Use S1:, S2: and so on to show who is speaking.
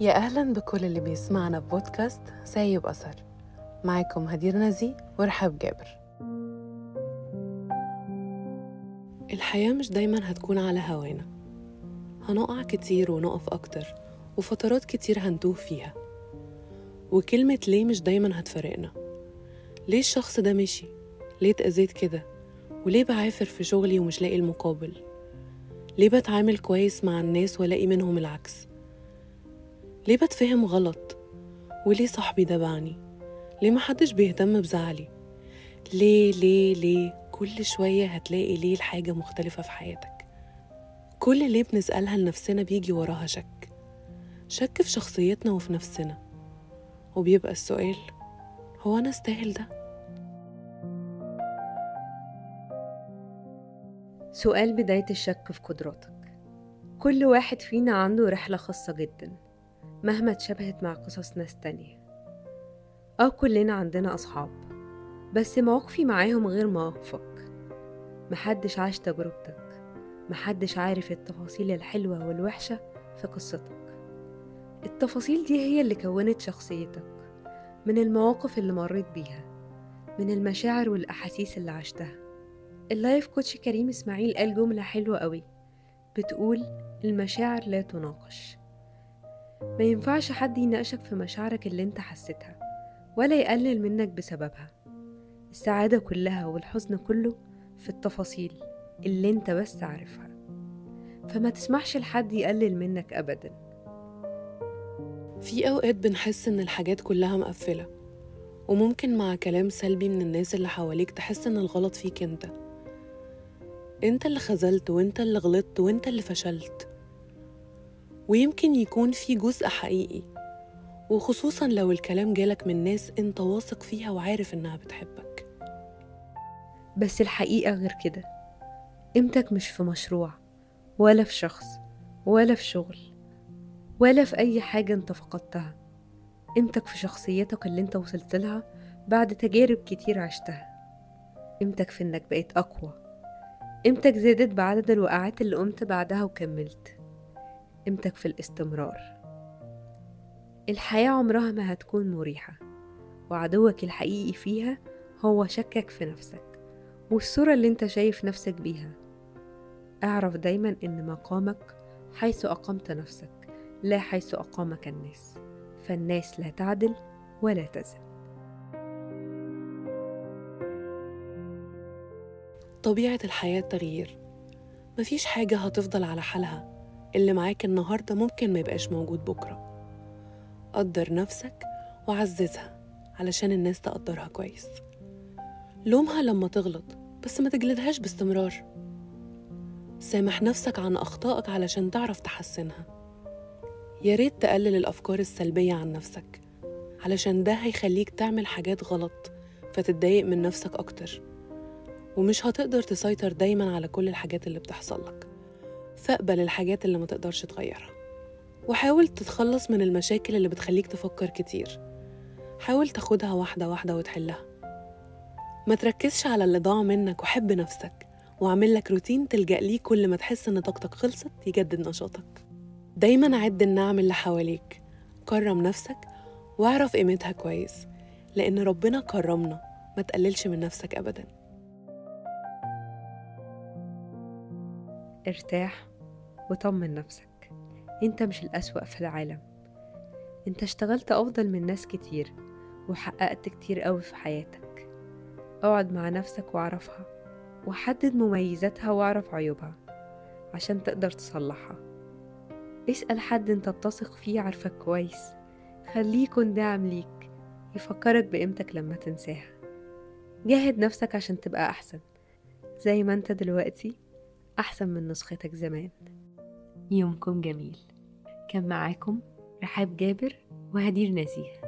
S1: يا أهلا بكل اللي بيسمعنا في بودكاست سايب أثر معاكم هدير نزي ورحاب جابر. الحياة مش دايما هتكون على هوانا. هنقع كتير ونقف أكتر وفترات كتير هنتوه فيها. وكلمة ليه مش دايما هتفرقنا ليه الشخص ده مشي؟ ليه اتأذيت كده؟ وليه بعافر في شغلي ومش لاقي المقابل؟ ليه بتعامل كويس مع الناس وألاقي منهم العكس؟ ليه بتفهم غلط؟ وليه صاحبي ده بعني؟ ليه محدش بيهتم بزعلي؟ ليه ليه ليه كل شوية هتلاقي ليه الحاجة مختلفة في حياتك؟ كل ليه بنسألها لنفسنا بيجي وراها شك؟ شك في شخصيتنا وفي نفسنا. وبيبقى السؤال هو أنا أستاهل ده؟
S2: سؤال بداية الشك في قدراتك. كل واحد فينا عنده رحلة خاصة جدا. مهما اتشبهت مع قصص ناس تانية. أو كلنا عندنا أصحاب بس مواقفي معاهم غير مواقفك محدش عاش تجربتك محدش عارف التفاصيل الحلوة والوحشة في قصتك. التفاصيل دي هي اللي كونت شخصيتك من المواقف اللي مريت بيها من المشاعر والأحاسيس اللي عشتها. اللايف كوتش كريم إسماعيل قال جملة حلوة قوي بتقول المشاعر لا تناقش. ما ينفعش حد يناقشك في مشاعرك اللي انت حسيتها ولا يقلل منك بسببها. السعادة كلها والحزن كله في التفاصيل اللي انت بس عارفها. فما تسمحش لحد يقلل منك أبدا.
S1: في أوقات بنحس إن الحاجات كلها مقفلة وممكن مع كلام سلبي من الناس اللي حواليك تحس إن الغلط فيك أنت. أنت اللي خذلت وأنت اللي غلطت وأنت اللي فشلت. ويمكن يكون في جزء حقيقي. وخصوصا لو الكلام جالك من ناس أنت واثق فيها وعارف إنها بتحبك.
S2: بس الحقيقة غير كده. قيمتك مش في مشروع ولا في شخص ولا في شغل ولا في أي حاجة أنت فقدتها. قيمتك في شخصيتك اللي أنت وصلت لها بعد تجارب كتير عشتها. قيمتك في إنك بقيت أقوى. قيمتك زادت بعدد الوقعات اللي قمت بعدها وكملت. قيمتك في الاستمرار. الحياة عمرها ما هتكون مريحة وعدوك الحقيقي فيها هو شكك في نفسك والصورة اللي انت شايف نفسك بيها. اعرف دايما إن مقامك حيث أقمت نفسك لا حيث أقامك الناس فالناس لا تعدل ولا تزن
S1: طبيعة الحياة تغيير. مفيش حاجة هتفضل على حالها. اللي معاك النهاردة ممكن ما يبقاش موجود بكرة. قدر نفسك وعززها علشان الناس تقدرها كويس. لومها لما تغلط بس ما تجلدهاش باستمرار. سامح نفسك عن أخطائك علشان تعرف تحسنها. يا ريت تقلل الأفكار السلبية عن نفسك علشان ده هيخليك تعمل حاجات غلط فتتضايق من نفسك أكتر. ومش هتقدر تسيطر دايما على كل الحاجات اللي بتحصل لك. فاقبل الحاجات اللي ما تقدرش تغيرها. وحاول تتخلص من المشاكل اللي بتخليك تفكر كتير. حاول تاخدها واحدة واحدة وتحلها. ما تركزش على اللي ضاع منك وحب نفسك واعمل لك روتين تلجأ ليه كل ما تحس إن طاقتك خلصت يجدد نشاطك. دايما عد النعم اللي حواليك. كرم نفسك واعرف قيمتها كويس لأن ربنا كرمنا. ما تقللش من نفسك أبدا.
S2: ارتاح وطمن نفسك. انت مش الأسوأ في العالم. انت اشتغلت أفضل من ناس كتير وحققت كتير قوي في حياتك. اقعد مع نفسك واعرفها وحدد مميزاتها واعرف عيوبها عشان تقدر تصلحها. اسأل حد انت بتثق فيه عارفك كويس. خليه يكون داعم ليك يفكرك بقيمتك لما تنساها. جاهد نفسك عشان تبقى أحسن. زي ما انت دلوقتي أحسن من نسختك زمان. يومكم جميل. كان معاكم رحاب جابر وهدير نزيه.